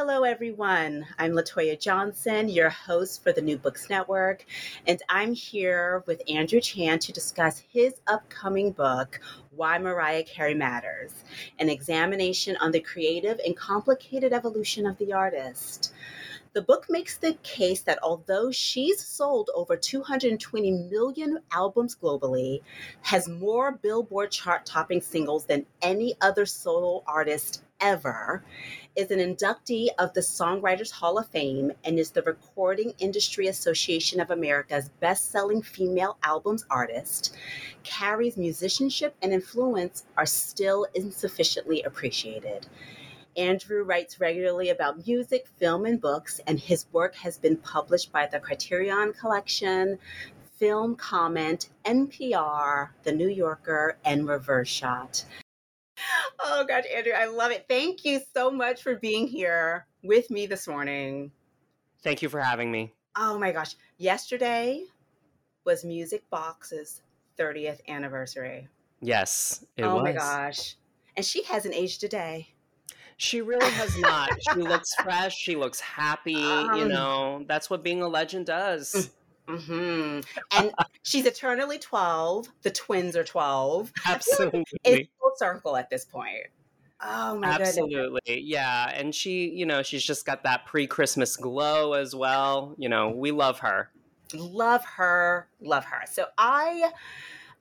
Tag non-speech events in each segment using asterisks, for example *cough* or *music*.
Hello, everyone. I'm Latoya Johnson, your host for the New Books Network, and I'm here with Andrew Chan to discuss his upcoming book, Why Mariah Carey Matters An Examination on the Creative and Complicated Evolution of the Artist. The book makes the case that although she's sold over 220 million albums globally, has more Billboard chart topping singles than any other solo artist ever, is an inductee of the Songwriters Hall of Fame and is the Recording Industry Association of America's best selling female albums artist, Carey's musicianship and influence are still insufficiently appreciated. Andrew writes regularly about music, film, and books, and his work has been published by the Criterion Collection, Film Comment, NPR, The New Yorker, and Reverse Shot. Oh gosh, Andrew, I love it. Thank you so much for being here with me this morning. Thank you for having me. Oh my gosh. Yesterday was Music Box's 30th anniversary. Yes, it oh was. my gosh. And she hasn't aged a day. She really has not. she looks fresh. She looks happy. Um, you know, that's what being a legend does. hmm And she's eternally 12. The twins are 12. Absolutely. It's full circle at this point. Oh my goodness. Absolutely. Yeah. And she, you know, she's just got that pre Christmas glow as well. You know, we love her. Love her. Love her. So I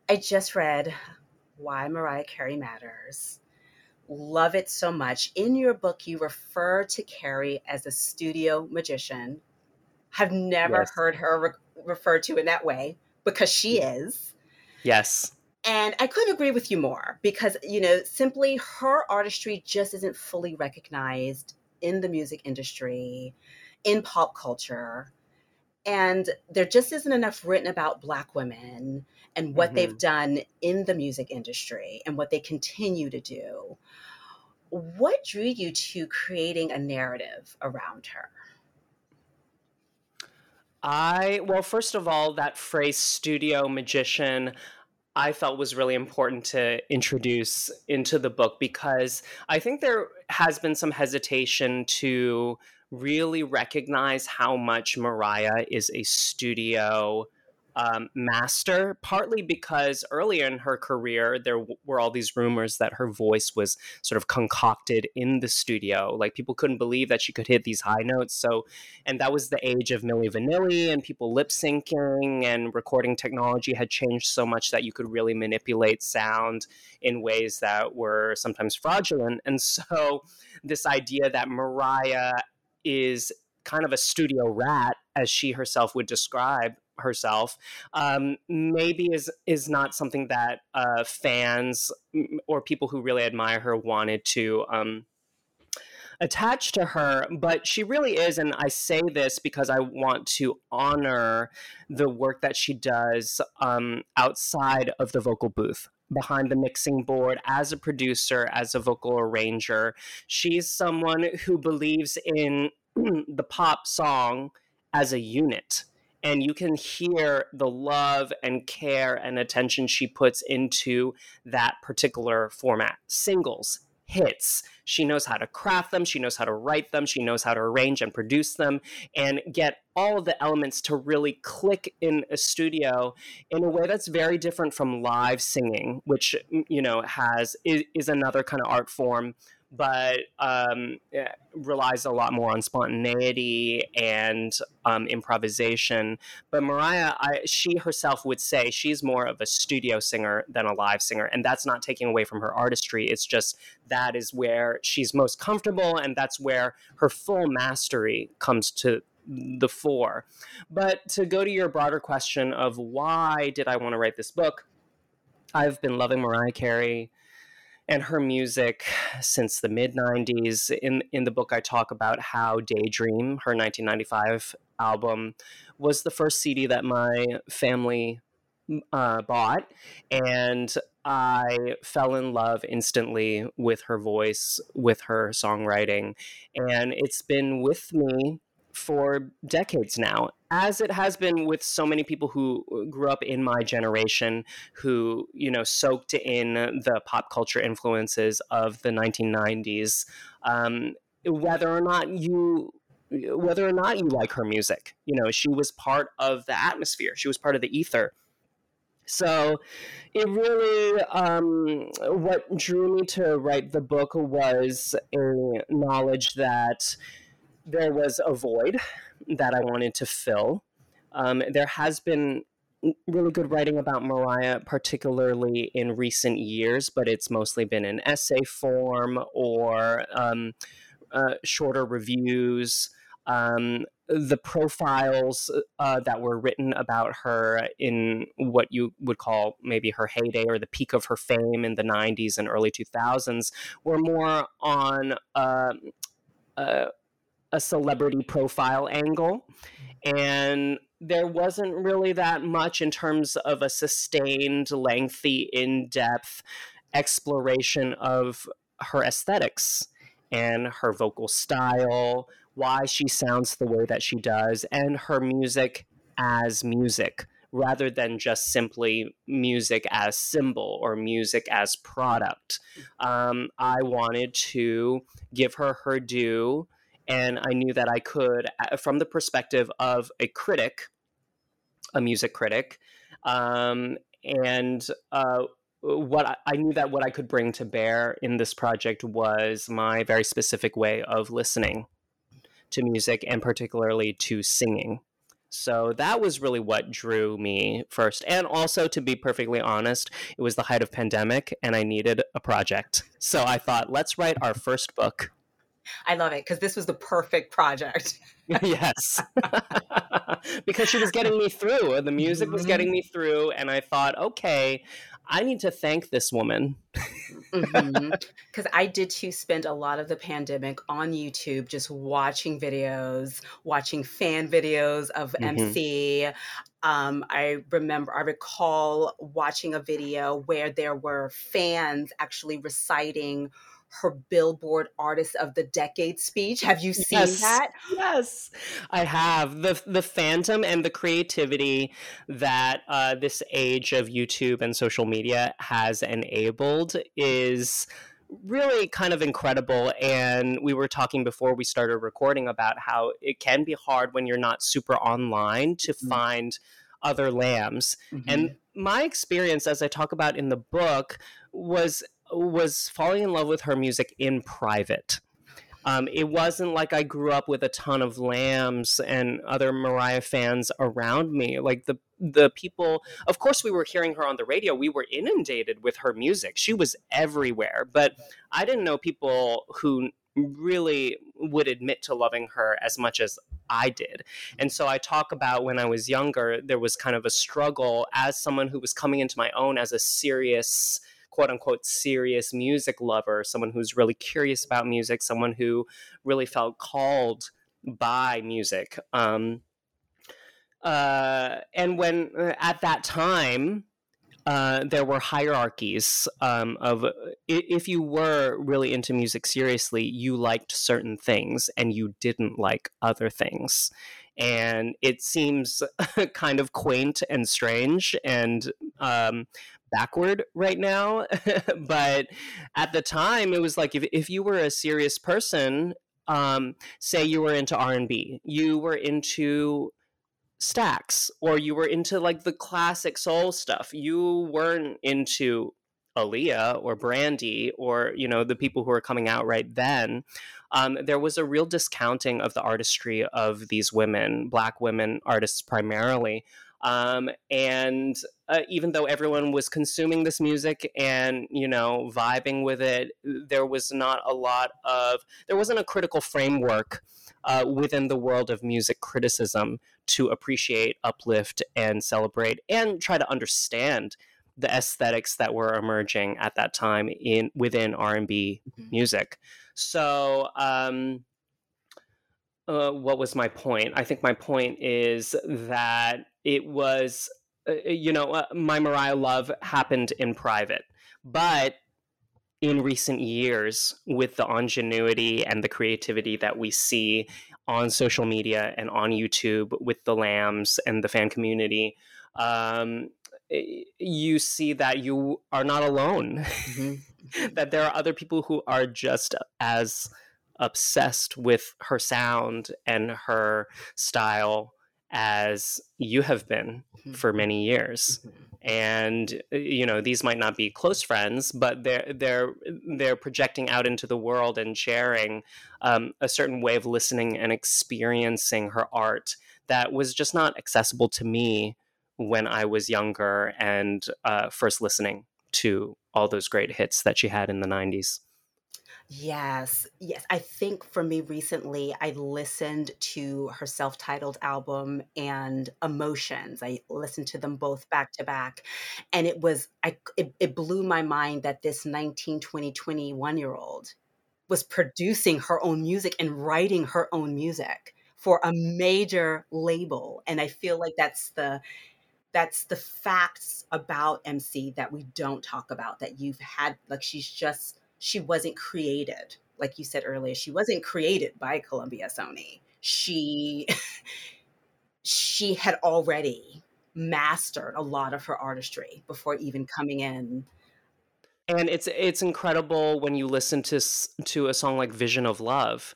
I just read Why Mariah Carey Matters. Love it so much. In your book, you refer to Carey as a studio magician. Have never Yes. heard her re- referred to in that way because she is. Yes. And I couldn't agree with you more because, you know, simply her artistry just isn't fully recognized in the music industry, in pop culture. And there just isn't enough written about Black women and what they've mm-hmm. done in the music industry and what they continue to do. What drew you to creating a narrative around her? I, well, first of all, that phrase studio magician, I felt was really important to introduce into the book because I think there has been some hesitation to really recognize how much Mariah is a studio um, master, partly because earlier in her career, there w- were all these rumors that her voice was sort of concocted in the studio. Like people couldn't believe that she could hit these high notes. So, and that was the age of Milli Vanilli and people lip syncing and recording technology had changed so much that you could really manipulate sound in ways that were sometimes fraudulent. And so, this idea that Mariah is kind of a studio rat, as she herself would describe herself, um, maybe is is not something that uh, fans or people who really admire her wanted to. Um, attach to her, but she really is, and I say this because I want to honor the work that she does um, outside of the vocal booth behind the mixing board as a producer, as a vocal arranger. She's someone who believes in *clears throat* the pop song as a unit. And you can hear the love and care and attention she puts into that particular format. Singles, hits. She knows how to craft them, she knows how to write them, she knows how to arrange and produce them, and get all of the elements to really click in a studio in a way that's very different from live singing, which, mm, you know, has is, is another kind of art form but um, relies a lot more on spontaneity and um, improvisation. But Mariah, I, she herself would say she's more of a studio singer than a live singer, and that's not taking away from her artistry. It's just that is where she's most comfortable, and that's where her full mastery comes to the fore. But to go to your broader question of why did I want to write this book, I've been loving Mariah Carey and her music since the mid 90s. In, in the book, I talk about how Daydream, her 1995 album, was the first CD that my family uh, bought. And I fell in love instantly with her voice, with her songwriting. And it's been with me for decades now, as it has been with so many people who grew up in my generation, who you know soaked in the pop culture influences of the 1990s. Um, whether or not you whether or not you like her music, you know, she was part of the atmosphere. She was part of the ether. So it really, um, what drew me to write the book was a knowledge that there was a void that I wanted to fill. Um, there has been really good writing about Mariah, particularly in recent years, but it's mostly been in essay form or um, uh, shorter reviews. Um, the profiles uh, that were written about her in what you would call maybe her heyday or the peak of her fame in the 90s and early 2000s were more on uh, uh, a celebrity profile angle. And there wasn't really that much in terms of a sustained, lengthy, in depth exploration of her aesthetics and her vocal style, why she sounds the way that she does, and her music as music rather than just simply music as symbol or music as product. Um, I wanted to give her her due and I knew that I could, from the perspective of a critic, a music critic, um, and uh, what I, I, knew that what I could bring to bear in this project was my very specific way of listening to music and particularly to singing. So that was really what drew me first. And also, to be perfectly honest, it was the height of pandemic and I needed a project. So I thought, let's write our first book. I love it because this was the perfect project. *laughs* yes. *laughs* because she was getting me through. The music was getting mm-hmm. me through. And I thought, okay, I need to thank this woman. Because mm-hmm. *laughs* I did too spend a lot of the pandemic on YouTube just watching videos, watching fan videos of mm-hmm. MC. Um, I remember, I recall watching a video where there were fans actually reciting her Billboard Artist of the Decade speech. Have you seen yes. that? Yes, I have. the The phantom and the creativity that uh, this age of YouTube and social media has enabled is really kind of incredible. And we were talking before we started recording about how it can be hard when you're not super online to mm-hmm. find other lambs. Mm-hmm. And my experience, as I talk about in the book, was was falling in love with her music in private. Um, it wasn't like I grew up with a ton of lambs and other Mariah fans around me. Like the the people, of course, we were hearing her on the radio. We were inundated with her music. She was everywhere, but I didn't know people who really would admit to loving her as much as I did. And so I talk about when I was younger, there was kind of a struggle as someone who was coming into my own as a serious quote unquote serious music lover, someone who's really curious about music, someone who really felt called by music. Um, uh, and when uh, at that time, uh, there were hierarchies um, of if you were really into music seriously, you liked certain things and you didn't like other things. And it seems *laughs* kind of quaint and strange and um, backward right now *laughs* but at the time it was like if, if you were a serious person um, say you were into r&b you were into Stax, or you were into like the classic soul stuff you weren't into Aaliyah or Brandy or you know the people who were coming out right then, um, there was a real discounting of the artistry of these women, black women artists primarily. Um, and uh, even though everyone was consuming this music and you know vibing with it, there was not a lot of there wasn't a critical framework uh, within the world of music criticism to appreciate, uplift, and celebrate, and try to understand the aesthetics that were emerging at that time in within R&B mm-hmm. music. So, um, uh, what was my point? I think my point is that it was, uh, you know, uh, my Mariah love happened in private, but in recent years, with the ingenuity and the creativity that we see on social media and on YouTube with the lambs and the fan community, um, you see that you are not alone. Mm-hmm. *laughs* that there are other people who are just as obsessed with her sound and her style as you have been mm-hmm. for many years. Mm-hmm. And uh, you know, these might not be close friends, but they're they're they're projecting out into the world and sharing um, a certain way of listening and experiencing her art that was just not accessible to me when I was younger and uh, first listening to all those great hits that she had in the 90s. Yes, yes. I think for me recently, I listened to her self titled album and Emotions. I listened to them both back to back. And it was, I, it, it blew my mind that this 19, 20, 21 year old was producing her own music and writing her own music for a major label. And I feel like that's the, that's the facts about MC that we don't talk about that you've had like she's just she wasn't created like you said earlier she wasn't created by Columbia Sony. She *laughs* she had already mastered a lot of her artistry before even coming in. And it's it's incredible when you listen to to a song like Vision of Love.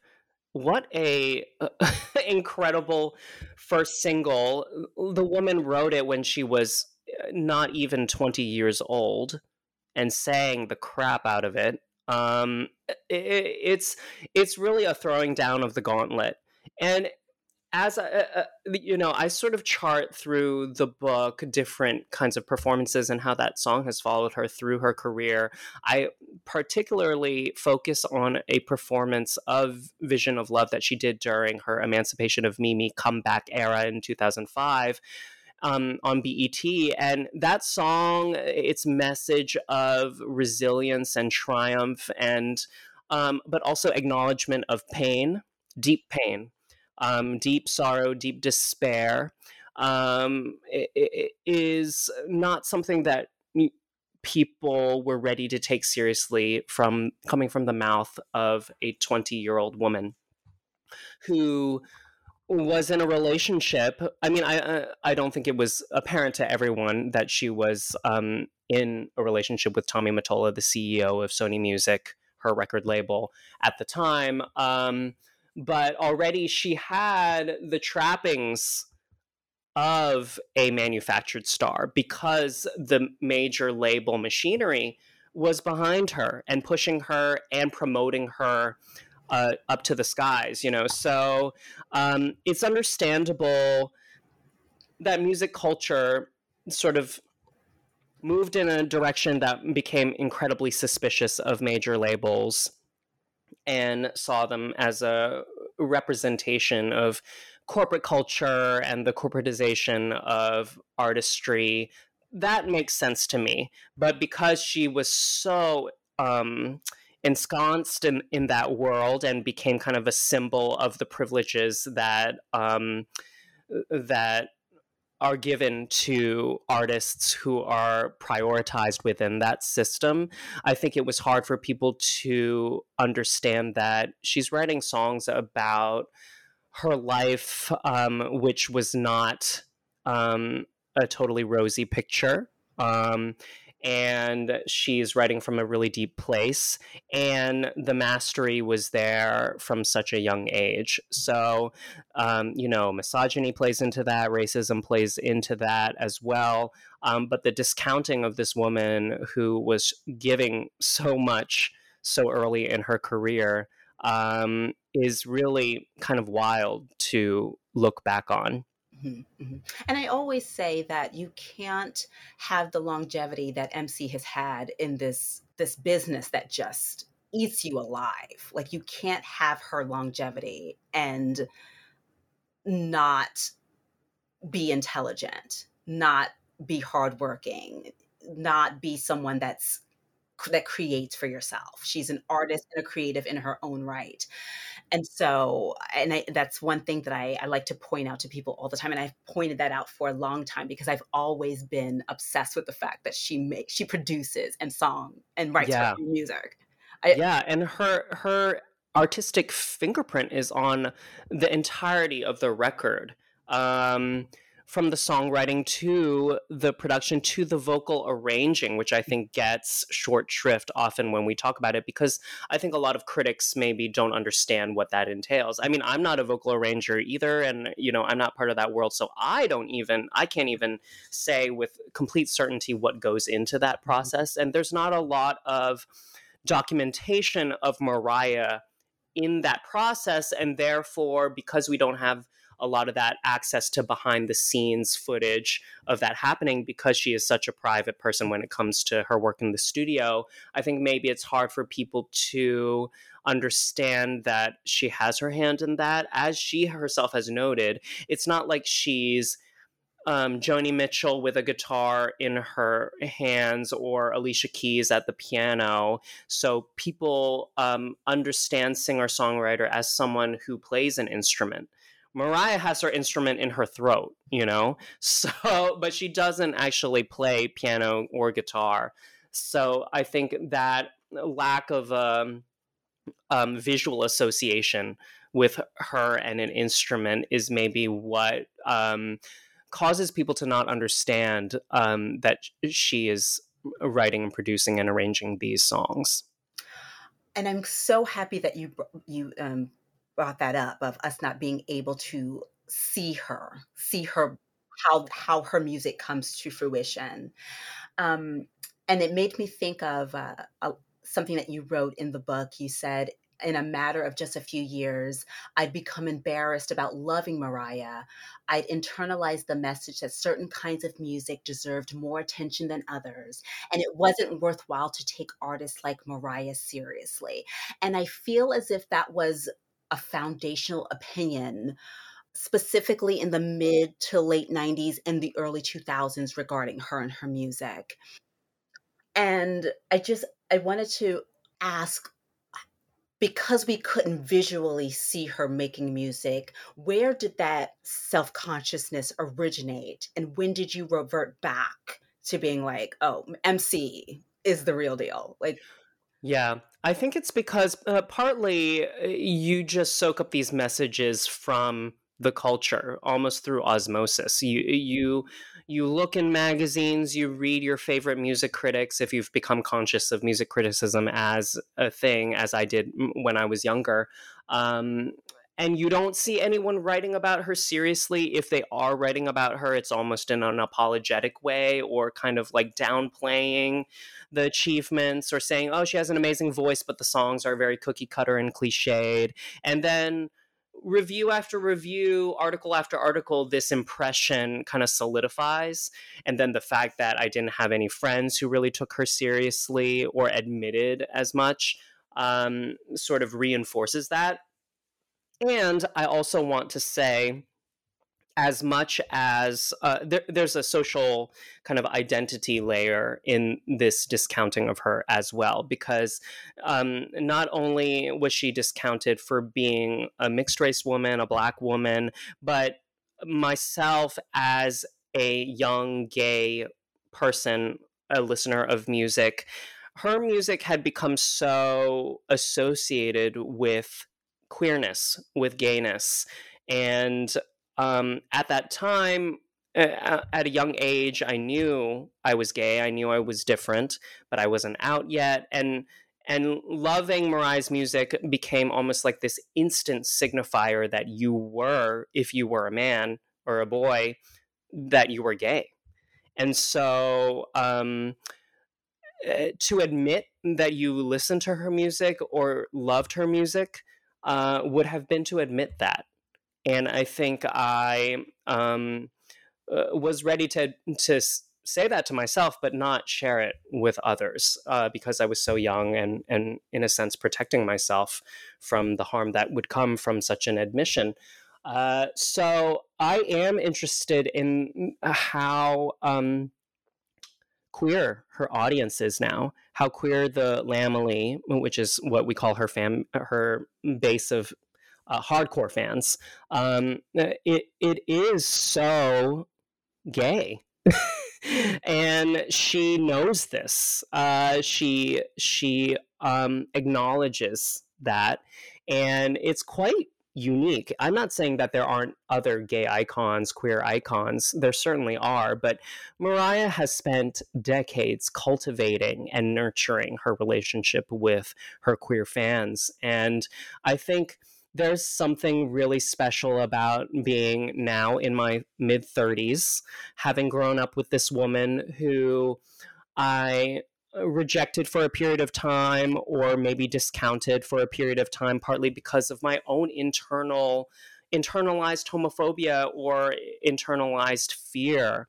What a uh, *laughs* incredible first single. The woman wrote it when she was uh, not even 20 years old and sang the crap out of it um it, it's it's really a throwing down of the gauntlet and as a, a, you know, I sort of chart through the book different kinds of performances and how that song has followed her through her career. I particularly focus on a performance of Vision of Love that she did during her Emancipation of Mimi comeback era in 2005. Um, on BET. And that song, its message of resilience and triumph, and um, but also acknowledgement of pain, deep pain, um, deep sorrow, deep despair, um, is not something that people were ready to take seriously from coming from the mouth of a 20 year old woman who was in a relationship. I mean, I uh, I don't think it was apparent to everyone that she was um, in a relationship with Tommy Mottola, the CEO of Sony Music, her record label at the time. Um, but already she had the trappings of a manufactured star because the major label machinery was behind her and pushing her and promoting her uh, up to the skies, you know. So um, it's understandable that music culture sort of moved in a direction that became incredibly suspicious of major labels and saw them as a representation of corporate culture and the corporatization of artistry. That makes sense to me. But because she was so um, ensconced in, in that world and became kind of a symbol of the privileges that um, that are given to artists who are prioritized within that system. I think it was hard for people to understand that she's writing songs about her life, um, which was not um, a totally rosy picture. Um, and she's writing from a really deep place and the mastery was there from such a young age so um, you know misogyny plays into that racism plays into that as well Um, but the discounting of this woman who was giving so much so early in her career um, is really kind of wild to look back on. Mm-hmm, mm-hmm. And I always say that you can't have the longevity that MC has had in this this business that just eats you alive. Like you can't have her longevity and not be intelligent, not be hardworking, not be someone that's that creates for yourself. She's an artist and a creative in her own right. And so, and I, that's one thing that I, I like to point out to people all the time. And I've pointed that out for a long time because I've always been obsessed with the fact that she makes, she produces and song and writes yeah. her music. I, yeah. And her, her artistic fingerprint is on the entirety of the record. Um, from the songwriting to the production to the vocal arranging, which I think gets short shrift often when we talk about it, because I think a lot of critics maybe don't understand what that entails. I mean, I'm not a vocal arranger either, and you know, I'm not part of that world, so I don't even, I can't even say with complete certainty what goes into that mm-hmm. process. And there's not a lot of documentation of Mariah in that process, and therefore, because we don't have a lot of that access to behind the scenes footage of that happening because she is such a private person when it comes to her work in the studio. I think maybe it's hard for people to understand that she has her hand in that. As she herself has noted, it's not like she's um, Joni Mitchell with a guitar in her hands or Alicia Keys at the piano. So people um, understand singer songwriter as someone who plays an instrument. Mariah has her instrument in her throat, you know? *laughs* So, but she doesn't actually play piano or guitar. So I think that lack of um, um, visual association with her and an instrument is maybe what um, causes people to not understand um, that she is writing and producing and arranging these songs. And I'm so happy that you you um, brought that up of us not being able to see her, see her how how her music comes to fruition. Um, and it made me think of uh, uh, something that you wrote in the book. You said, in a matter of just a few years, I'd become embarrassed about loving Mariah. I'd internalized the message that certain kinds of music deserved more attention than others, and it wasn't worthwhile to take artists like Mariah seriously. And I feel as if that was a foundational opinion specifically in the mid to late 90s and the early 2000s regarding her and her music. And I just I wanted to ask because we couldn't visually see her making music, where did that self-consciousness originate and when did you revert back to being like, "Oh, MC is the real deal." Like yeah, I think it's because uh, partly uh, you just soak up these messages from the culture almost through osmosis. You you you look in magazines, you read your favorite music critics if you've become conscious of music criticism as a thing, as I did when I was younger. Um, and you don't see anyone writing about her seriously. If they are writing about her, it's almost in an apologetic way or kind of like downplaying the achievements or saying, oh, she has an amazing voice, but the songs are very cookie cutter and cliched. And then review after review, article after article, this impression kind of solidifies. And then the fact that I didn't have any friends who really took her seriously or admitted as much um, sort of reinforces that. And I also want to say, as much as uh, there, there's a social kind of identity layer in this discounting of her as well, because um, not only was she discounted for being a mixed race woman, a black woman, but myself as a young gay person, a listener of music, her music had become so associated with queerness, with gayness. And um, at that time, at a young age, I knew I was gay. I knew I was different, but I wasn't out yet. And and loving Mariah's music became almost like this instant signifier that you were, if you were a man or a boy, that you were gay. And so um, uh, to admit that you listened to her music or loved her music uh, would have been to admit that. And I think I um, uh, was ready to to say that to myself, but not share it with others uh, because I was so young and and in a sense protecting myself from the harm that would come from such an admission. Uh, so I am interested in how um, queer her audience is now, how queer the Lambily, which is what we call her fam, her base of uh, hardcore fans, um, it it is so gay. *laughs* and she knows this. Uh, she she um, acknowledges that, and it's quite unique. I'm not saying that there aren't other gay icons, queer icons. There certainly are, but Mariah has spent decades cultivating and nurturing her relationship with her queer fans. And I think there's something really special about being now in my mid 30s, having grown up with this woman who I rejected for a period of time or maybe discounted for a period of time partly because of my own internal internalized homophobia or internalized fear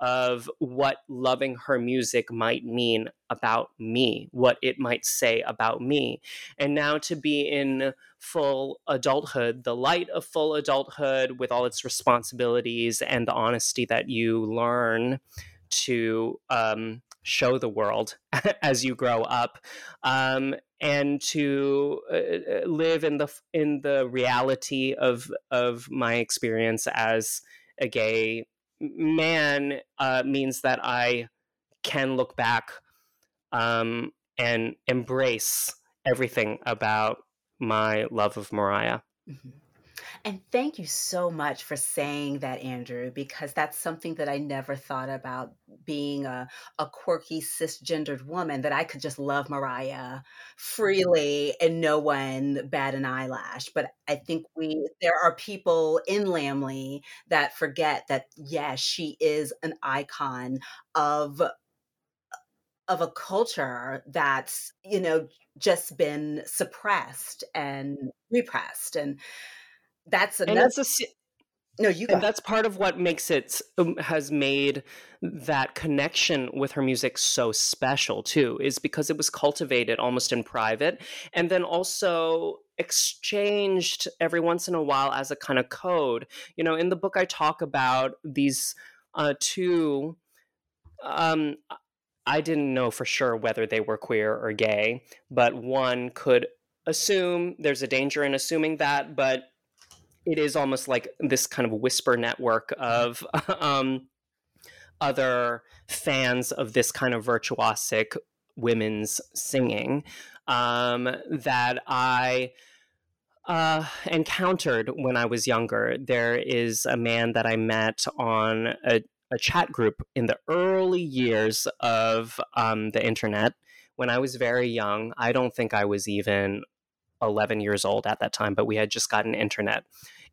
of what loving her music might mean about me, what it might say about me. And now to be in full adulthood, the light of full adulthood with all its responsibilities and the honesty that you learn to um, show the world *laughs* as you grow up um, and to uh, uh, live in the in the reality of of my experience as a gay man uh, means that I can look back um, and embrace everything about my love of Mariah. Mm-hmm. And thank you so much for saying that, Andrew, because that's something that I never thought about being a, a quirky cisgendered woman, that I could just love Mariah freely and no one bat an eyelash. But I think we there are people in Lambily that forget that yes, she is an icon of of a culture that's, you know, just been suppressed and repressed and that's another. And that's a, no, you. And that's part of what makes it um, has made that connection with her music so special too, is because it was cultivated almost in private, and then also exchanged every once in a while as a kind of code. You know, in the book, I talk about these uh, two. Um, I didn't know for sure whether they were queer or gay, but one could assume there's a danger in assuming that, but it is almost like this kind of whisper network of *laughs* um, other fans of this kind of virtuosic women's singing um, that I uh, encountered when I was younger. There is a man that I met on a, a chat group in the early years of um, the internet when I was very young. I don't think I was even 11 years old at that time, but we had just gotten internet.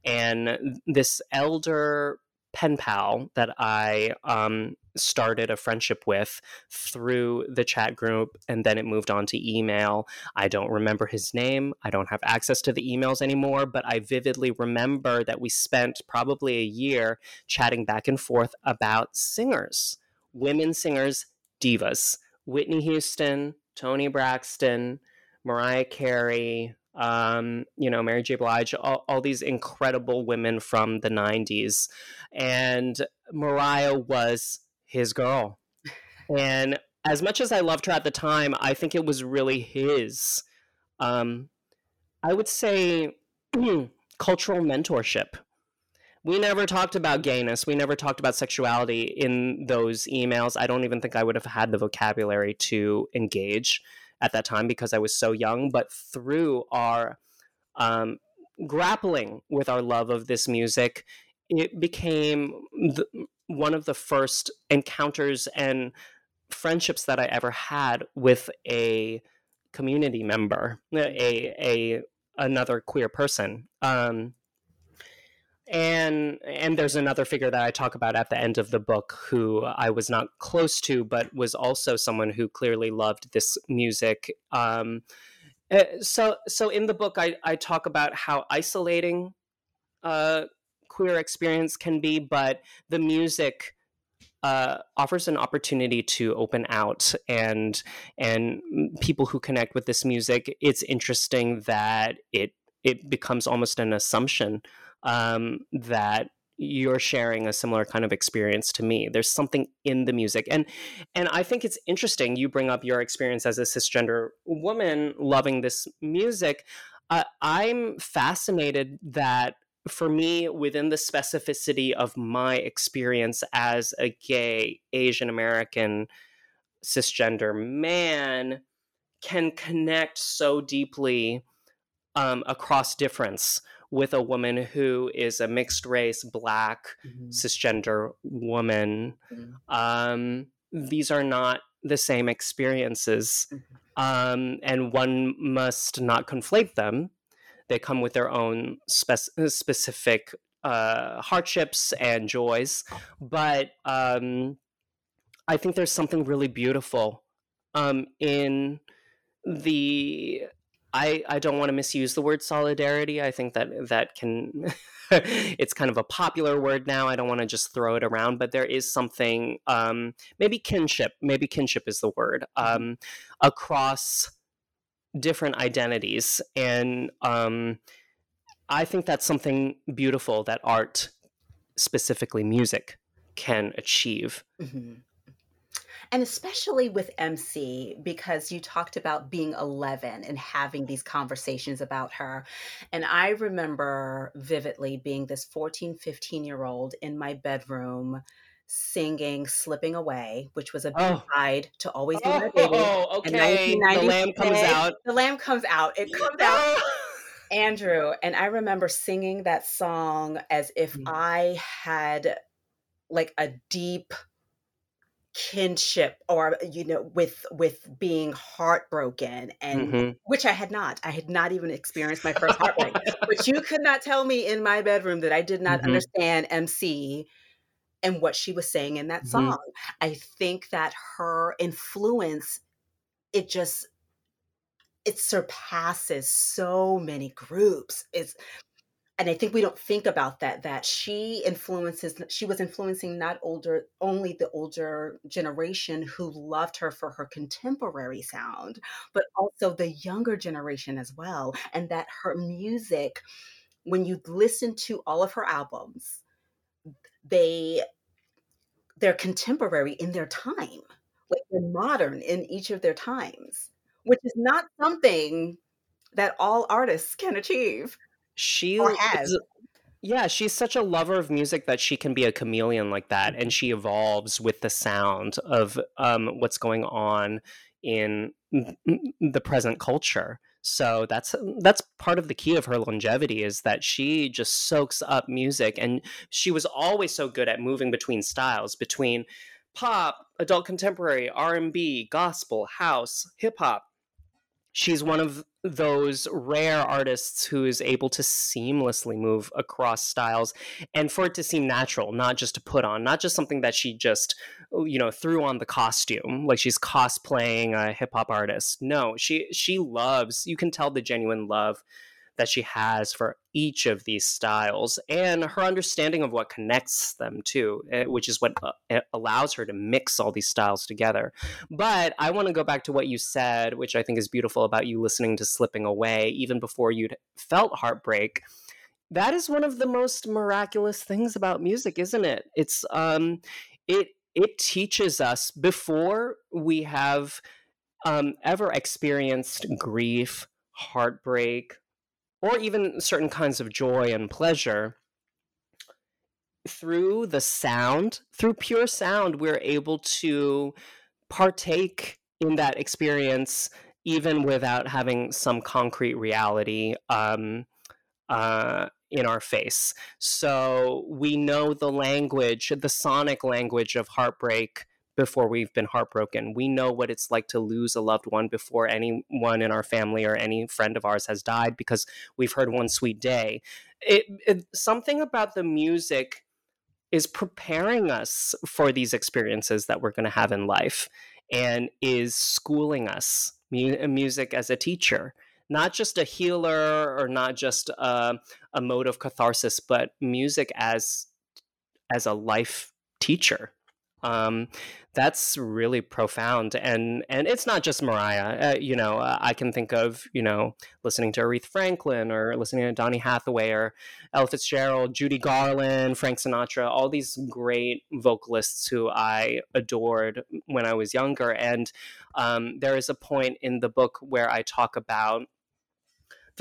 And this elder pen pal that I um, started a friendship with through the chat group, and then it moved on to email. I don't remember his name. I don't have access to the emails anymore, but I vividly remember that we spent probably a year chatting back and forth about singers, women singers, divas. Whitney Houston, Toni Braxton, Mariah Carey, um, you know, Mary J. Blige, all, all, these incredible women from the 90s. And Mariah was his girl. And as much as I loved her at the time, I think it was really his, um, I would say, *clears throat* cultural mentorship. We never talked about gayness. We never talked about sexuality in those emails. I don't even think I would have had the vocabulary to engage at that time because I was so young, but through our um, grappling with our love of this music, it became the, one of the first encounters and friendships that I ever had with a community member, a a another queer person. Um, and and there's another figure that I talk about at the end of the book who I was not close to, but was also someone who clearly loved this music. Um, eh, so so in the book, I I talk about how isolating uh, queer experience can be, but the music. Uh, offers an opportunity to open out and and people who connect with this music it's interesting that it it becomes almost an assumption um, that you're sharing a similar kind of experience to me. There's something in the music. And and i think it's interesting you bring up your experience as a cisgender woman loving this music. Uh, i'm fascinated that for me within the specificity of my experience as a gay asian american cisgender man can connect so deeply um, across difference with a woman who is a mixed race, black, mm-hmm. cisgender woman. Mm-hmm. Um, these are not the same experiences, mm-hmm. um, and one must not conflate them. They come with their own spe- specific uh, hardships and joys, but um, I think there's something really beautiful um, in the I, I don't want to misuse the word solidarity. I think that that can *laughs* it's kind of a popular word now. I don't want to just throw it around, but there is something um, maybe kinship. Maybe kinship is the word mm-hmm. um, across different identities, and um, I think that's something beautiful that art, specifically music, can achieve. Mm-hmm and especially with MC, because you talked about being 11 and having these conversations about her. And I remember vividly being this 14, 15 year old in my bedroom singing Slipping Away, which was a oh. side to Always Be My Baby. Oh, okay. The lamb comes out. The lamb comes out. It comes out. Andrew, and I remember singing that song as if mm. I had like a deep kinship or you know with with being heartbroken and mm-hmm. *laughs* which i had not i had not even experienced my first heartbreak but you could not tell me in my bedroom that i did not mm-hmm. understand mc and what she was saying in that mm-hmm. song i think that her influence it just it surpasses so many groups it's and I think we don't think about that that she influences she was influencing not older only the older generation who loved her for her contemporary sound but also the younger generation as well and that her music when you listen to all of her albums they they're contemporary in their time like they're modern in each of their times which is not something that all artists can achieve she is, yeah, she's such a lover of music that she can be a chameleon like that, and mm-hmm. she evolves with the sound of um, what's going on in the present culture. So that's that's part of the key of her longevity is that she just soaks up music, and she was always so good at moving between styles, between pop, adult contemporary, R and B, gospel, house, hip hop she's one of those rare artists who is able to seamlessly move across styles and for it to seem natural not just to put on not just something that she just oh, you know threw on the costume like she's cosplaying a hip hop artist. No she she loves you can tell the genuine love that she has for each of these styles and her understanding of what connects them too, eh, which is what uh, allows her to mix all these styles together. But I want to go back to what you said, which I think is beautiful about you listening to Slipping Away, even before you'd felt heartbreak. That is one of the most miraculous things about music, isn't it? It's um, it it teaches us before we have um, ever experienced grief, heartbreak, or even certain kinds of joy and pleasure, through the sound, through pure sound, we're able to partake in that experience even without having some concrete reality um, uh, in our face. So we know the language, the sonic language of heartbreak before we've been heartbroken. We know what it's like to lose a loved one before anyone in our family or any friend of ours has died because we've heard One Sweet Day. it, it something about the music is preparing us for these experiences that we're going to have in life and is schooling us mu- uh, music as a teacher not just a healer or not just a, a mode of catharsis but music as as a life teacher um, that's really profound and and it's not just mariah uh, you know uh, i can think of you know listening to aretha franklin or listening to donny hathaway or ella fitzgerald judy garland frank sinatra all these great vocalists who i adored when i was younger and um, there is a point in the book where i talk about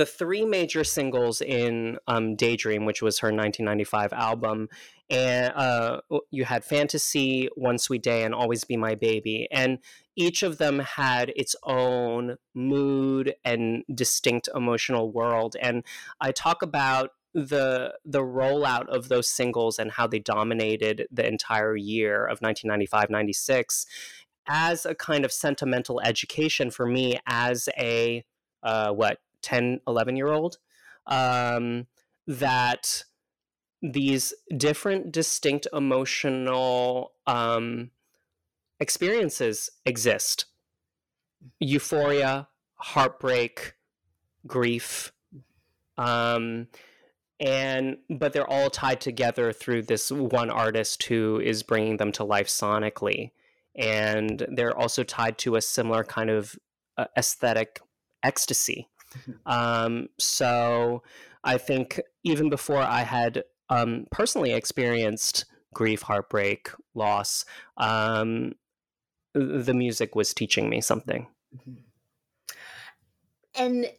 the three major singles in um, Daydream, which was her 1995 album, and uh, you had Fantasy, One Sweet Day, and Always Be My Baby. And each of them had its own mood and distinct emotional world. And I talk about the the rollout of those singles and how they dominated the entire year of 1995-96 as a kind of sentimental education for me as a uh, what 10 11 year old um, that these different distinct emotional um, experiences exist euphoria heartbreak grief um, and but they're all tied together through this one artist who is bringing them to life sonically and they're also tied to a similar kind of uh, aesthetic ecstasy. Um, so i think even before i had um, personally experienced grief, heartbreak, loss, um, the music was teaching me something. Mm-hmm. And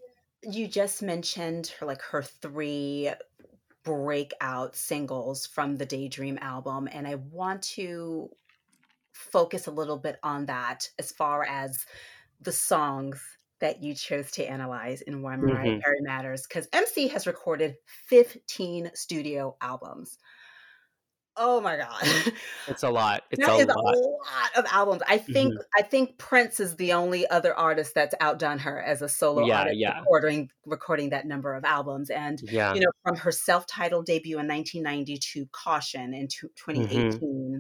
you just mentioned her, like her three breakout singles from the Daydream album, and I want to focus a little bit on that as far as the songs that you chose to analyze in Why Mariah mm-hmm. Carey Matters because MC has recorded 15 studio albums. Oh my god, *laughs* it's a lot. It's that a, is lot. a lot of albums. I think mm-hmm. I think Prince is the only other artist that's outdone her as a solo yeah, artist, yeah. recording recording that number of albums. And yeah. you know, from her self-titled debut in 1990 to Caution in 2018, mm-hmm.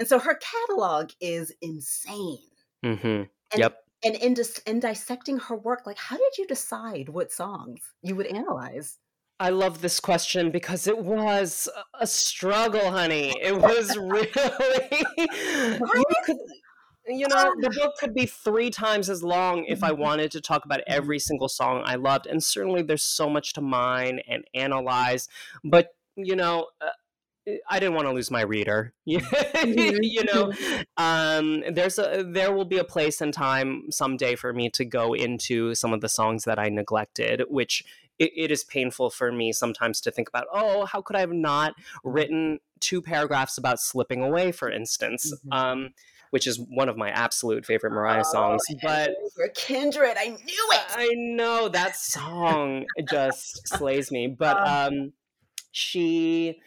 and so her catalog is insane. Mm-hmm. And yep and in, dis- in dissecting her work like how did you decide what songs you would analyze I love this question because it was a struggle, honey. It *laughs* was really *laughs* you could you know, the book could be three times as long if I mm-hmm. wanted to talk about every single song I loved. And certainly there's so much to mine and analyze. But, you know, uh, I didn't want to lose my reader. *laughs* You *laughs* know, um, there's a there will be a place and time someday for me to go into some of the songs that I neglected, which it, it is painful for me sometimes to think about. Oh, how could I have not written two paragraphs about slipping away, for instance? Mm-hmm. Um, which is one of my absolute favorite Mariah oh, songs. But you're kindred. I knew it. I know that song just slays me. But um, she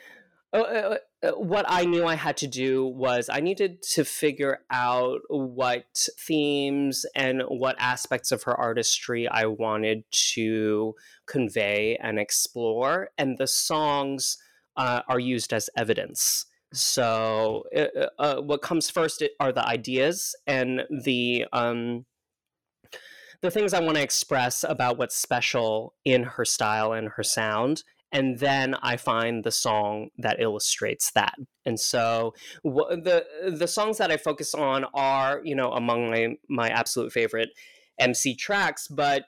uh, uh, uh, what I knew I had to do was I needed to figure out what themes and what aspects of her artistry I wanted to convey and explore. And the songs uh, are used as evidence. So, uh, what comes first are the ideas and the um, the things I want to express about what's special in her style and her sound and then I find the song that illustrates that. And so the the songs that I focus on are, you know, among my my absolute favorite MC tracks, but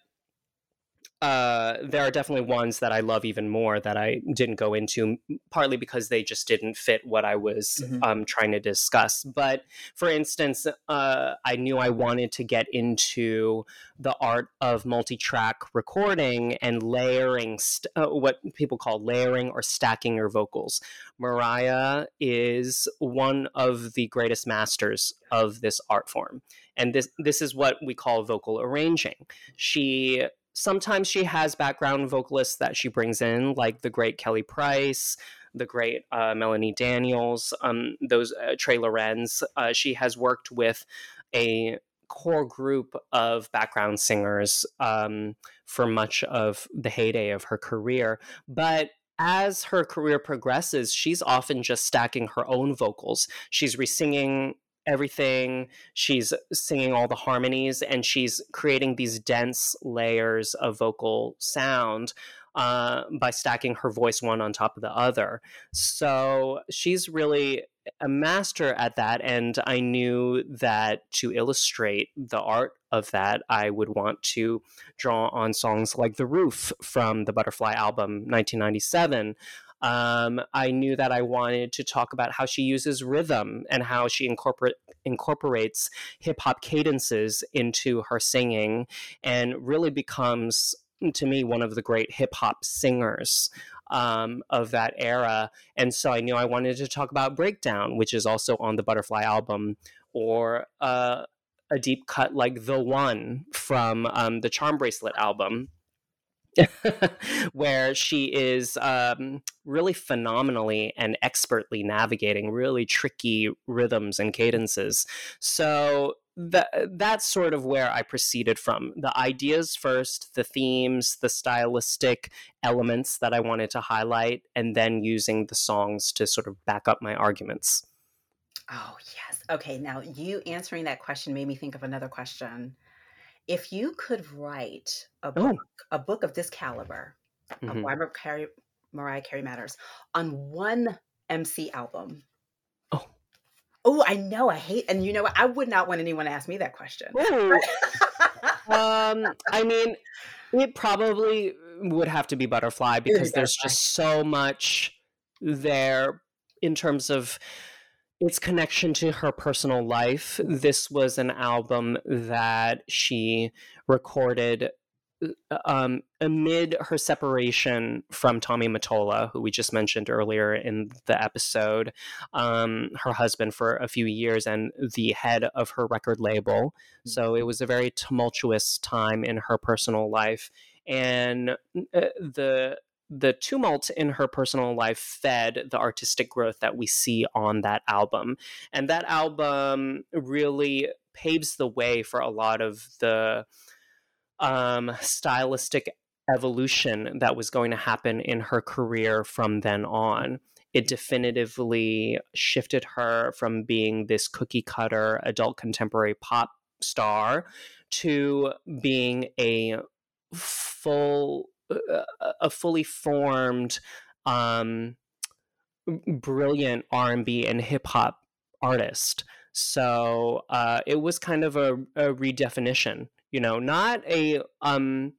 uh, there are definitely ones that I love even more that I didn't go into, partly because they just didn't fit what I was mm-hmm. um, trying to discuss. But for instance, uh, I knew I wanted to get into the art of multi track recording and layering, st- uh, what people call layering or stacking your vocals. Mariah is one of the greatest masters of this art form. And this, this is what we call vocal arranging. She sometimes she has background vocalists that she brings in, like the great Kelly Price, the great uh, Melonie Daniels, um, those uh, Trey Lorenz. Uh, she has worked with a core group of background singers um, for much of the heyday of her career. But as her career progresses, she's often just stacking her own vocals. She's resinging everything. She's singing all the harmonies and she's creating these dense layers of vocal sound uh, by stacking her voice one on top of the other. So she's really a master at that. And I knew that to illustrate the art of that, I would want to draw on songs like The Roof from the Butterfly album 1997. Um, I knew that I wanted to talk about how she uses rhythm and how she incorporate, incorporates hip hop cadences into her singing and really becomes, to me, one of the great hip hop singers. Um, of that era. And so I knew I wanted to talk about Breakdown, which is also on the Butterfly album, or uh, a deep cut like The One from um, the Charm Bracelet album. *laughs* where she is um, really phenomenally and expertly navigating really tricky rhythms and cadences. So that that's sort of where I proceeded from. The ideas first, the themes, the stylistic elements that I wanted to highlight, and then using the songs to sort of back up my arguments. Oh, yes. Okay, now you answering that question made me think of another question if you could write a book, oh. a book of this caliber, mm-hmm. of why Mariah, Mariah Carey matters, on one MC album. Oh, oh, I know. I hate, and you know what? I would not want anyone to ask me that question. *laughs* um, I mean, it probably would have to be Butterfly because there's just so much there in terms of its connection to her personal life. This was an album that she recorded uh, um, amid her separation from Tommy Mottola, who we just mentioned earlier in the episode, um, her husband for a few years and the head of her record label. So it was a very tumultuous time in her personal life. And uh, the the tumult in her personal life fed the artistic growth that we see on that album. And that album really paves the way for a lot of the um, stylistic evolution that was going to happen in her career from then on. It definitively shifted her from being this cookie cutter adult contemporary pop star to being a full a fully formed, um, brilliant R and B and hip hop artist. So uh, it was kind of a, a, redefinition, you know, not a um,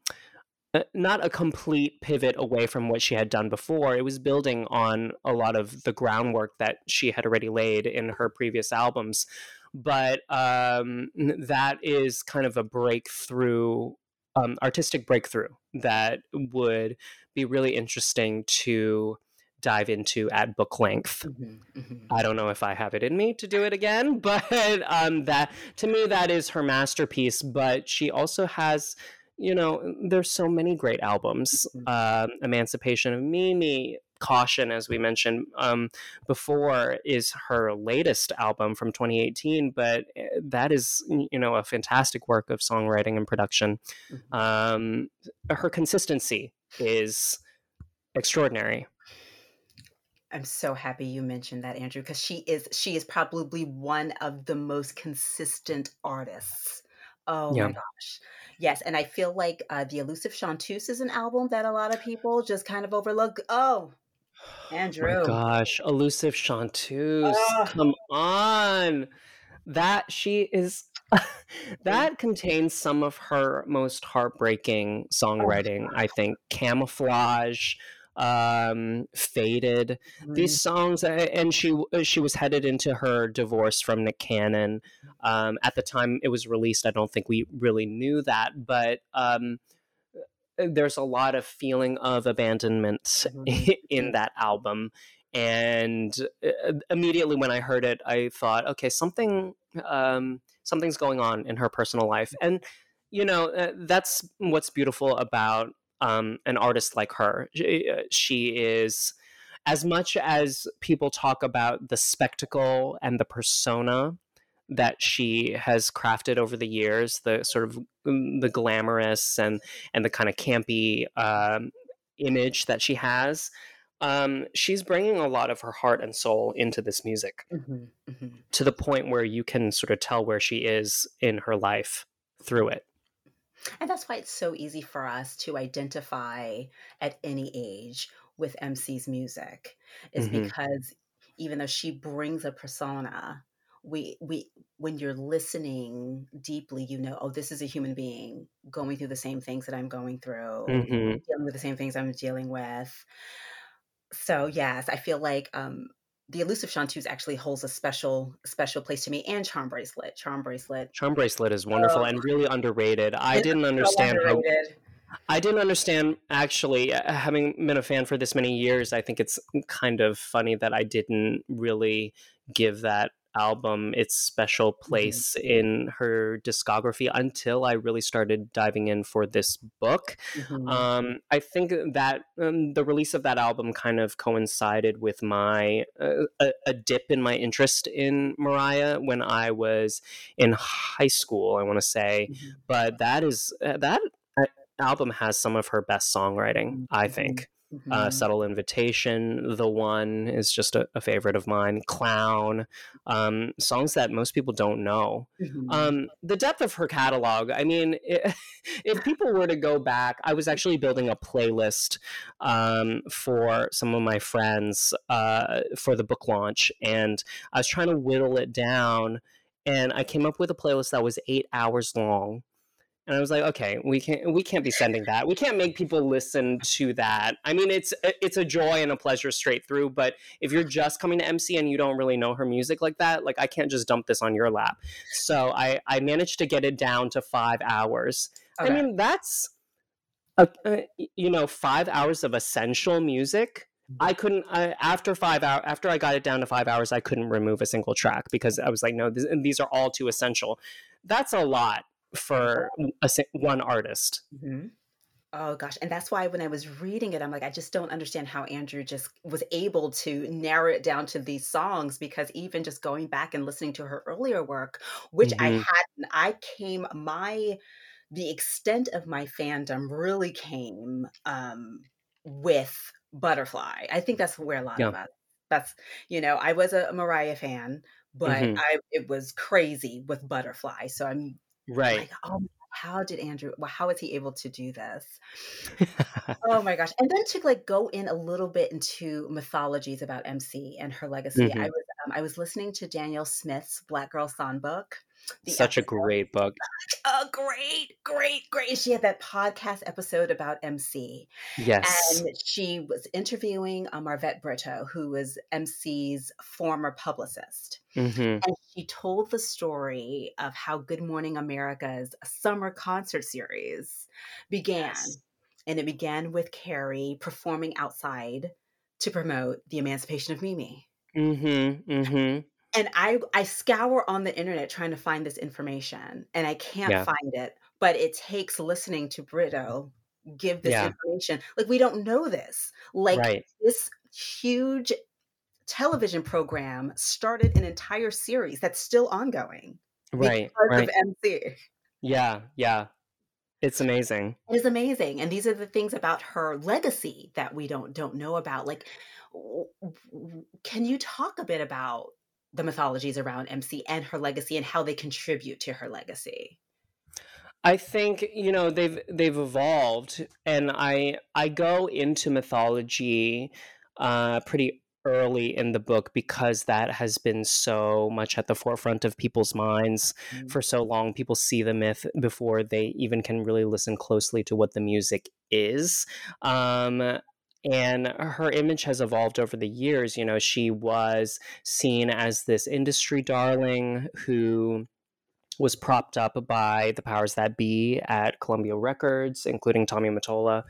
uh, not a complete pivot away from what she had done before. It was building on a lot of the groundwork that she had already laid in her previous albums. But um, that is kind of a breakthrough um, artistic breakthrough that would be really interesting to dive into at book length. Mm-hmm, mm-hmm. I don't know if I have it in me to do it again, *laughs* but um, that to me that is her masterpiece. But she also has, you know, there's so many great albums. Mm-hmm. Uh, Emancipation of Mimi, Caution, as we mentioned um, before, is her latest album from 2018, but eh, that is, you know, a fantastic work of songwriting and production. Mm-hmm. Um, her consistency is extraordinary. I'm so happy you mentioned that, Andrew, because she is she is probably one of the most consistent artists. Oh yeah. my gosh. Yes, and I feel like uh, the Elusive Chanteuse is an album that a lot of people just kind of overlook. Oh, Andrew. My gosh, elusive chanteuse. Come on. That she is *laughs* that contains some of her most heartbreaking oh, songwriting, I think. Camouflage, um, Faded. Mm-hmm. These songs, and she uh, she was headed into her divorce from Nick Cannon. Um, at the time it was released, I don't think we really knew that, but um, there's a lot of feeling of abandonment mm-hmm. *laughs* in that album and uh, immediately when i heard it i thought okay something um, something's going on in her personal life. And you know uh, that's what's beautiful about um, an artist like her. Uh, she is as much as people talk about the spectacle and the persona that she has crafted over the years the sort of mm, the glamorous and and the kind of campy um, image that she has um, she's bringing a lot of her heart and soul into this music mm-hmm, mm-hmm. to the point where you can sort of tell where she is in her life through it. And that's why it's so easy for us to identify at any age with MC's music, is mm-hmm. because even though she brings a persona, we we when you're listening deeply, you know, oh, this is a human being going through the same things that I'm going through, mm-hmm. dealing with the same things I'm dealing with. So yes, I feel like um, the elusive chanteuse actually holds a special special place to me and charm bracelet charm bracelet charm bracelet is wonderful oh. and really underrated i didn't understand so how i didn't understand actually uh, having been a fan for this many years i think it's kind of funny that i didn't really give that album its special mm-hmm. place mm-hmm. in her discography until I really started diving in for this book. Mm-hmm. Um, I think that um, the release of that album kind of coincided with my uh, a, a, dip in my interest in Mariah when I was in high school. I want to say, mm-hmm. but that is uh, that uh, album has some of her best songwriting. I mm-hmm. think. Uh, mm-hmm. Uh, Subtle Invitation, The One is just a, a favorite of mine. Clown, um, songs that most people don't know. Mm-hmm. Um, the depth of her catalog, I mean, it, *laughs* if people were to go back, I was actually building a playlist um, for some of my friends uh, for the book launch, and I was trying to whittle it down. And I came up with a playlist that was eight hours long and I was like, okay, we can't we can't be sending that. We can't make people listen to that. I mean, it's it's a joy and a pleasure straight through. But if you're just coming to MC and you don't really know her music like that, like I can't just dump this on your lap. So I I managed to get it down to five hours. Okay. I mean, that's a, a, you know five hours of essential music. I mm-hmm. couldn't I, after five hours after I got it down to five hours. I couldn't remove a single track because I was like, no, this, these are all too essential. That's a lot for a, one artist. Mm-hmm. Oh gosh. And that's why when I was reading it, I'm like, I just don't understand how Andrew just was able to narrow it down to these songs because even just going back and listening to her earlier work, which mm-hmm. I hadn't, I came, my, the extent of my fandom really came um, with Butterfly. I think that's where a lot yeah. of us, that's, you know, I was a Mariah fan, but mm-hmm. I, it was crazy with Butterfly. So I'm Right. Like, oh, how did Andrew? Well, how was he able to do this? *laughs* oh my gosh! And then to like go in a little bit into mythologies about MC and her legacy. Mm-hmm. I was um, I was listening to Danielle Smith's Black Girl Songbook, such episode. a great book. *laughs* A great, great, great. She had that podcast episode about MC. Yes. And she was interviewing um, Marvet Britto, who was MC's former publicist. Mm-hmm. And she told the story of how Good Morning America's summer concert series began. Yes. And it began with Carey performing outside to promote the emancipation of Mimi. Mm-hmm. Mm-hmm and I I scour on the internet trying to find this information and I can't yeah. find it. But it takes listening to Britto give this yeah. information. Like we don't know this. Like right. this huge television program started an entire series that's still ongoing. Right. Right. of MC. Yeah, yeah. It's amazing. It is amazing. And these are the things about her legacy that we don't don't know about. Like can you talk a bit about the mythologies around MC and her legacy and how they contribute to her legacy? I think you know they've they've evolved, and I I go into mythology uh, pretty early in the book because that has been so much at the forefront of people's minds mm-hmm. for so long. People see the myth before they even can really listen closely to what the music is. Um, and her image has evolved over the years. You know, she was seen as this industry darling who was propped up by the powers that be at Columbia Records, including Tommy Mottola.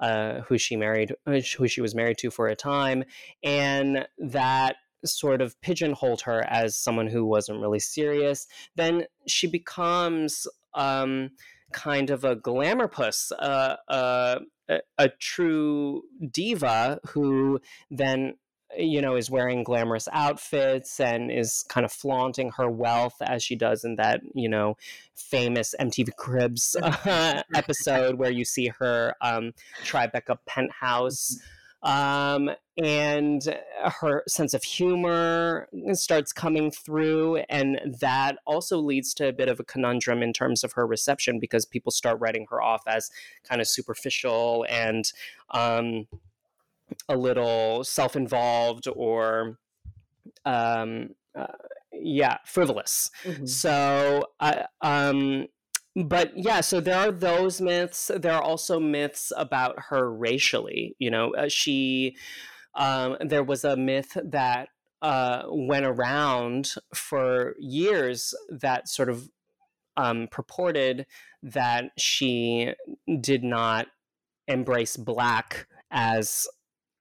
Uh, who she married, uh, who she was married to for a time, and that sort of pigeonholed her as someone who wasn't really serious. Then she becomes um, kind of a glamour puss, uh, uh, a, a true diva who then you know is wearing glamorous outfits and is kind of flaunting her wealth as she does in that you know famous MTV Cribs *laughs* uh, episode where you see her um, Tribeca penthouse Um, and her sense of humor starts coming through. And that also leads to a bit of a conundrum in terms of her reception because people start writing her off as kind of superficial and um, a little self involved or. Um, uh, yeah, frivolous. Mm-hmm. So, uh, um, but yeah, so there are those myths. There are also myths about her racially. You know, uh, she, um, there was a myth that uh, went around for years that sort of um, purported that she did not embrace black as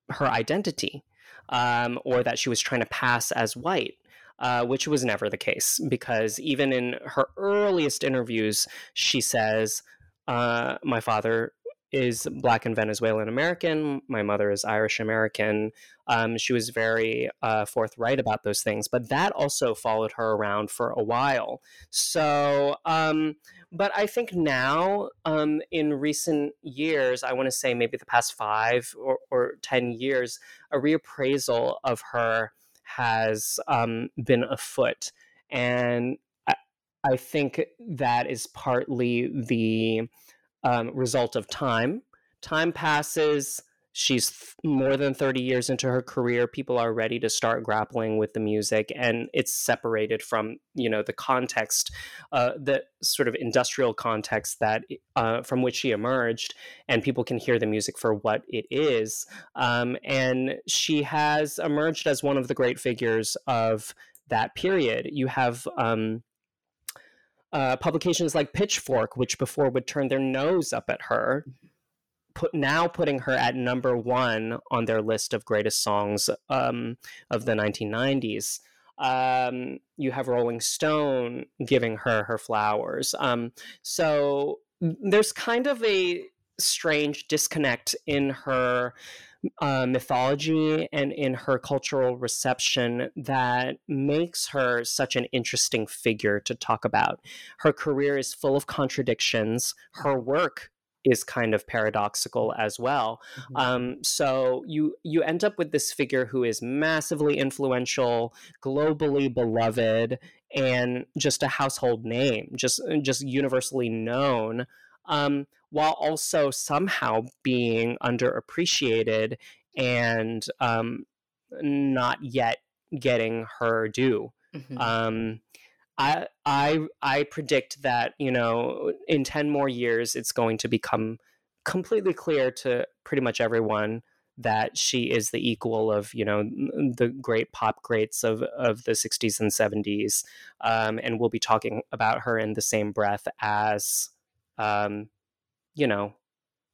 her identity um, or that she was trying to pass as white uh, which was never the case because even in her earliest interviews, she says, uh, My father is black and Venezuelan American. My mother is Irish American. Um, she was very uh, forthright about those things, but that also followed her around for a while. So, um, but I think now, um, in recent years, I want to say maybe the past five or, or 10 years, a reappraisal of her has um, been afoot. And I, I, think that is partly the um, result of time. Time passes, she's more than 30 years into her career people are ready to start grappling with the music and it's separated from you know the context uh, the sort of industrial context that uh, from which she emerged and people can hear the music for what it is um, and she has emerged as one of the great figures of that period. You have um, uh, publications like Pitchfork, which before would turn their nose up at her, put now putting her at number one on their list of greatest songs um, of the 1990s. Um, you have Rolling Stone giving her her flowers. Um, so there's kind of a strange disconnect in her uh, mythology and in her cultural reception that makes her such an interesting figure to talk about. Her career is full of contradictions. Her work is kind of paradoxical as well. Mm-hmm. Um, so you you end up with this figure who is massively influential, globally beloved, and just a household name, just just universally known, um, while also somehow being underappreciated and um, not yet getting her due. Mm-hmm. I I I predict that you know in ten more years it's going to become completely clear to pretty much everyone that she is the equal of you know the great pop greats of of the 60s and 70s um, and we'll be talking about her in the same breath as um, you know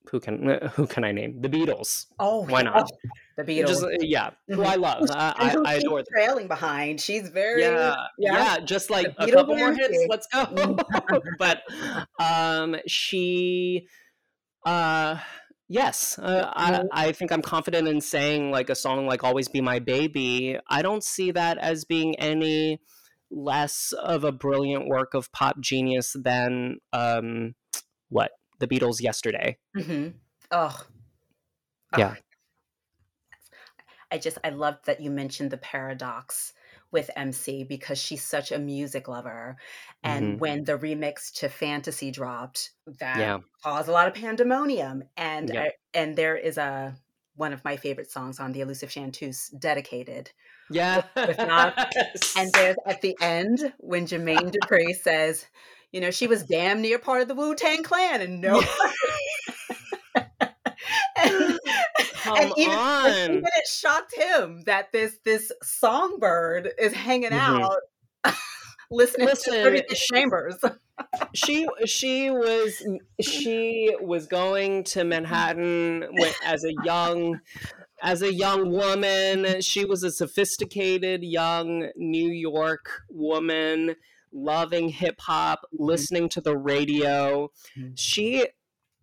who can *laughs* who can I name? The Beatles. Oh, why not? *laughs* the Beatles. Just, yeah, who I love. I, I, I adore. Them. Trailing behind, she's very yeah, yeah. yeah just like a couple more hits. Let's go. *laughs* but um, she, uh, yes, uh, I, mm-hmm. I think I'm confident in saying like a song like "Always Be My Baby." I don't see that as being any less of a brilliant work of pop genius than um, what the Beatles yesterday. Mm-hmm. Oh, yeah. I just I loved that you mentioned the paradox with MC because she's such a music lover. And mm-hmm. when the remix to Fantasy dropped, that yeah. caused a lot of pandemonium. And yeah. I, and there is a one of my favorite songs on the Elusive Chanteuse, dedicated. Yeah. and there's at the end when Jermaine Dupri says, you know, she was damn near part of the Wu Tang Clan, and no. *laughs* and, and even, and even, it shocked him that this this songbird is hanging mm-hmm. out *laughs* listening Listen, to Chambers. *laughs* she she was she was going to Manhattan as a young as a young woman. She was a sophisticated young New York woman loving hip hop, mm-hmm. listening to the radio. Mm-hmm. She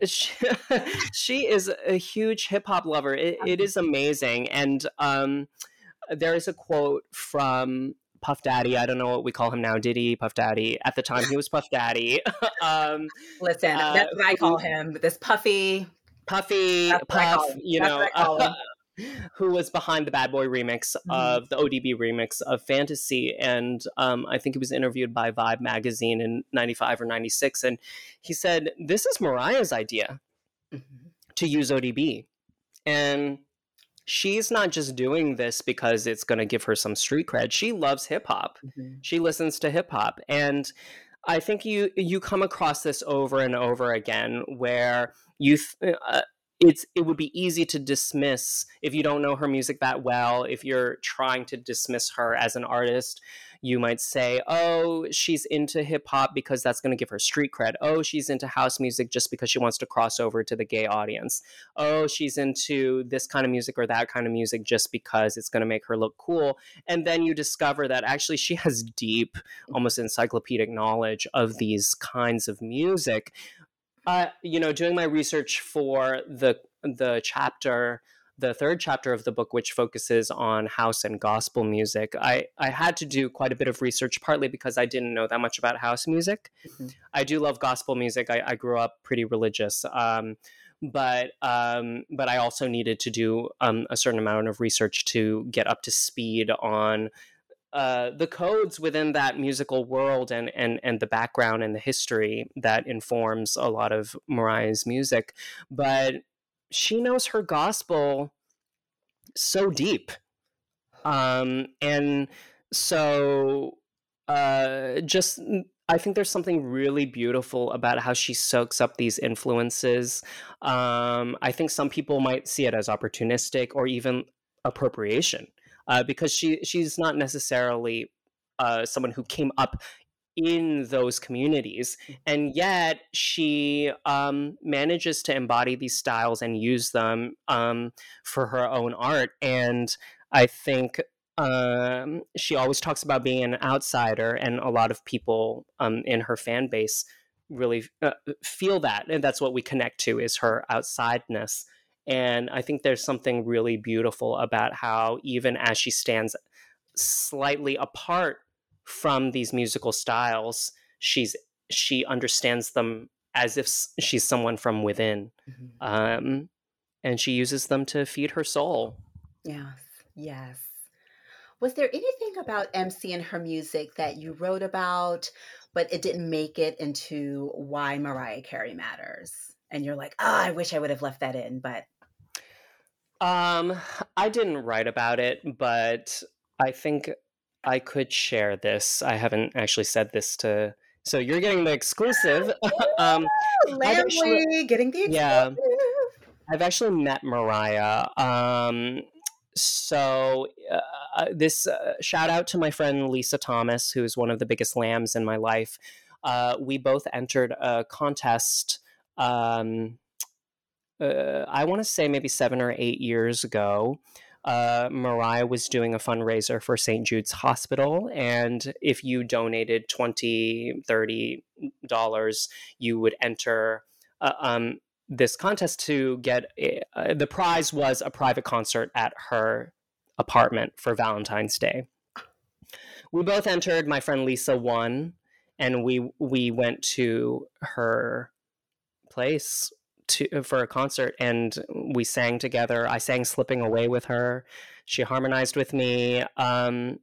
she, *laughs* she is a huge hip hop lover. It, it is amazing. And um, there is a quote from Puff Daddy. I don't know what we call him now. Diddy, Puff Daddy. At the time, he was Puff Daddy. *laughs* um, Listen, uh, that's what I call him. This Puffy. Puffy, Puff, you know. Who was behind the Bad Boy remix mm-hmm. of the ODB remix of Fantasy. And um, I think he was interviewed by Vibe magazine in 95 or 96. And he said, This is Mariah's idea mm-hmm. to use ODB. And she's not just doing this because it's going to give her some street cred. She loves hip hop. Mm-hmm. She listens to hip hop. And I think you you come across this over and over again where you th- uh, it's it would be easy to dismiss if you don't know her music that well if you're trying to dismiss her as an artist you might say oh she's into hip hop because that's going to give her street cred. Oh she's into house music just because she wants to cross over to the gay audience. Oh she's into this kind of music or that kind of music just because it's going to make her look cool. And then you discover that actually she has deep almost encyclopedic knowledge of these kinds of music uh, you know, doing my research for the the chapter, the third chapter of the book, which focuses on house and gospel music, I I had to do quite a bit of research, partly because I didn't know that much about house music. Mm-hmm. I do love gospel music. I, I grew up pretty religious. Um, but um, but I also needed to do um, a certain amount of research to get up to speed on uh, the codes within that musical world and, and, and the background and the history that informs a lot of Mariah's music. But she knows her gospel so deep. Um, and so uh, just I think there's something really beautiful about how she soaks up these influences. Um, I think some people might see it as opportunistic or even appropriation uh, because she she's not necessarily uh, someone who came up in those communities. Mm. and yet she um, manages to embody these styles and use them um, for her own art. And i think um, she always talks about being an outsider and a lot of people um, in her fan base really uh, feel that. And that's what we connect to is her outsideness and I think there's something really beautiful about how, even as she stands slightly apart from these musical styles, she's she understands them as if she's someone from within, mm-hmm. um, and she uses them to feed her soul. Yes, yes. Was there anything about MC and her music that you wrote about, but it didn't make it into why Mariah Carey matters? And you're like, oh, I wish I would have left that in, but um, I didn't write about it, but I think I could share this. I haven't actually said this to. So you're getting the exclusive. *laughs* um, actually, getting the exclusive. Yeah, I've actually met Mariah. Um, so uh, uh, this uh, shout out to my friend Lisa Thomas, who's one of the biggest lambs in my life. Uh, we both entered a contest um, uh, I want to say maybe seven or eight years ago. Uh, Mariah was doing a fundraiser for St. Jude's Hospital. And if you donated 20 $30, you would enter uh, um, this contest to get uh, the prize was a private concert at her apartment for Valentine's Day. We both entered. My friend Lisa won, and we we went to her place to uh, for a concert and we sang together. I sang "Slipping Away" with her. She harmonized with me. Um,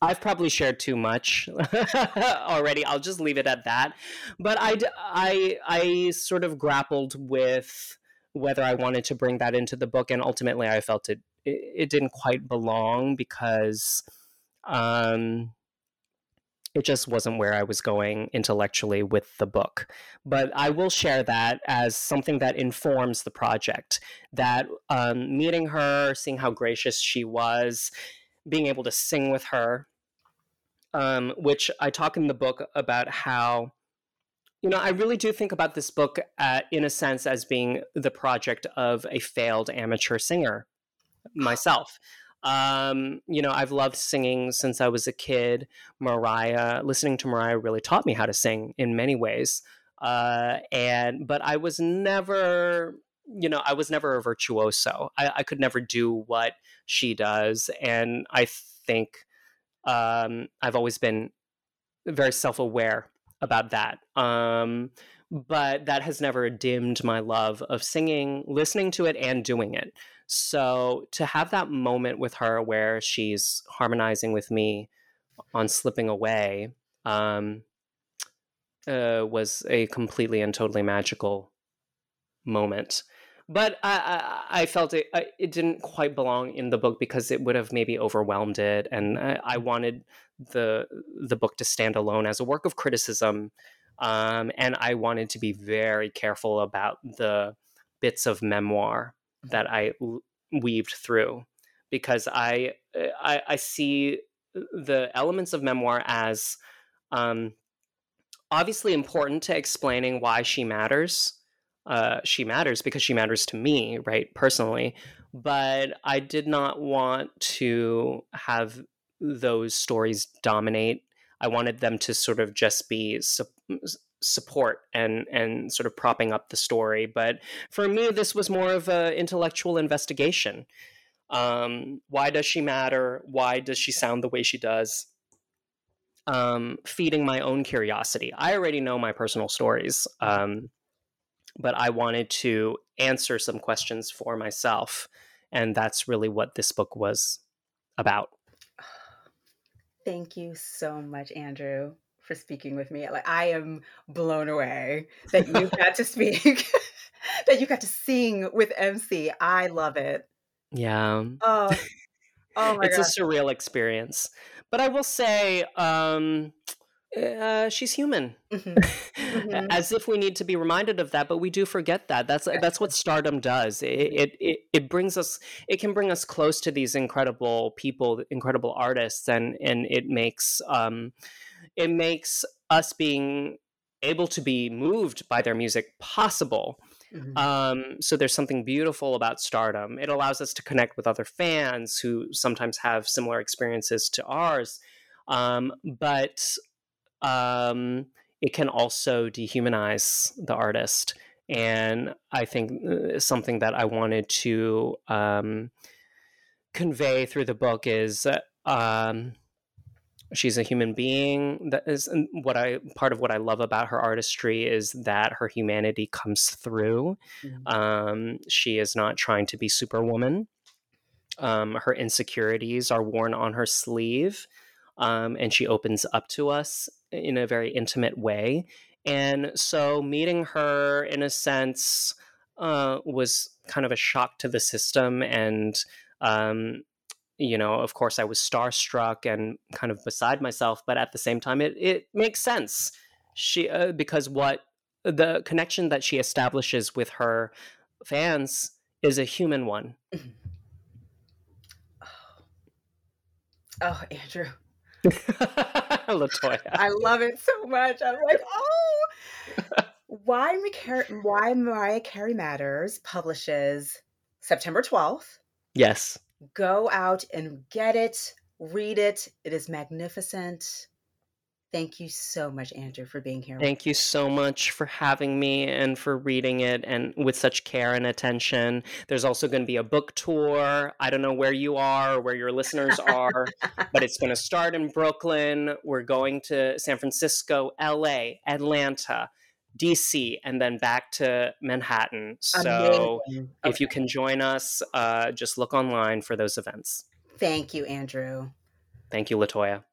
I've probably shared too much *laughs* already. I'll just leave it at that. But I, I, I sort of grappled with whether I wanted to bring that into the book, and ultimately, I felt it it, it didn't quite belong because. Um, it just wasn't where I was going intellectually with the book. But I will share that as something that informs the project. That um, meeting her, seeing how gracious she was, being able to sing with her, um, which I talk in the book about how. You know, I really do think about this book uh, in a sense as being the project of a failed amateur singer myself. Um, you know, I've loved singing since I was a kid. Mariah, listening to Mariah really taught me how to sing in many ways. Uh, and but I was never, you know, I was never a virtuoso. I, I could never do what she does, and I think um, I've always been very self-aware about that. Um, but that has never dimmed my love of singing, listening to it, and doing it. So to have that moment with her where she's harmonizing with me on Slipping Away um, uh, was a completely and totally magical moment. But I, I, I felt it, it didn't quite belong in the book because it would have maybe overwhelmed it, and I, I wanted the the book to stand alone as a work of criticism um, and I wanted to be very careful about the bits of memoir that I weaved through because I, I, I see the elements of memoir as um, obviously important to explaining why she matters. Uh, she matters because she matters to me, right, personally. But I did not want to have those stories dominate I wanted them to sort of just be su- support and and sort of propping up the story. But for me, this was more of an intellectual investigation. Um, why does she matter? Why does she sound the way she does? Um, feeding my own curiosity. I already know my personal stories, um, but I wanted to answer some questions for myself, and that's really what this book was about. *sighs* Thank you so much, Andrew, for speaking with me. Like I am blown away that you *laughs* got to speak, *laughs* that you got to sing with MC. I love it. Yeah. Oh, oh my God. It's gosh. a surreal experience. But I will say, um, uh, she's human. Mm-hmm. *laughs* Mm-hmm. As if we need to be reminded of that, but we do forget that. That's that's what stardom does. It, it it brings us. It can bring us close to these incredible people, incredible artists, and and it makes um, it makes us being able to be moved by their music possible. Mm-hmm. Um, so there's something beautiful about stardom. It allows us to connect with other fans who sometimes have similar experiences to ours. Um, but um, it can also dehumanize the artist. And I think uh, something that I wanted to um, convey through the book is um, she's a human being. That is what I part of what I love about her artistry is that her humanity comes through. Mm-hmm. Um, she is not trying to be Superwoman. Um, her insecurities are worn on her sleeve um, and she opens up to us in a very intimate way. And so meeting her, in a sense, uh, was kind of a shock to the system. And, um, you know, of course, I was starstruck and kind of beside myself, but at the same time, it, it makes sense. She, uh, because what the connection that she establishes with her fans is a human one. *sighs* Oh, Andrew, *laughs* Latoya. I love it so much. I'm like, oh. Why, Why Mariah Carey Matters publishes September 12th. Yes. Go out and get it, read it. It is magnificent. Thank you so much, Andrew, for being here. Thank you so much for having me and for reading it and with such care and attention. There's also going to be a book tour. I don't know where you are or where your listeners are, but it's going to start in Brooklyn. We're going to San Francisco, LA, Atlanta, DC, and then back to Manhattan. So if you can join us, uh, just look online for those events. Thank you, Andrew. Thank you, Latoya.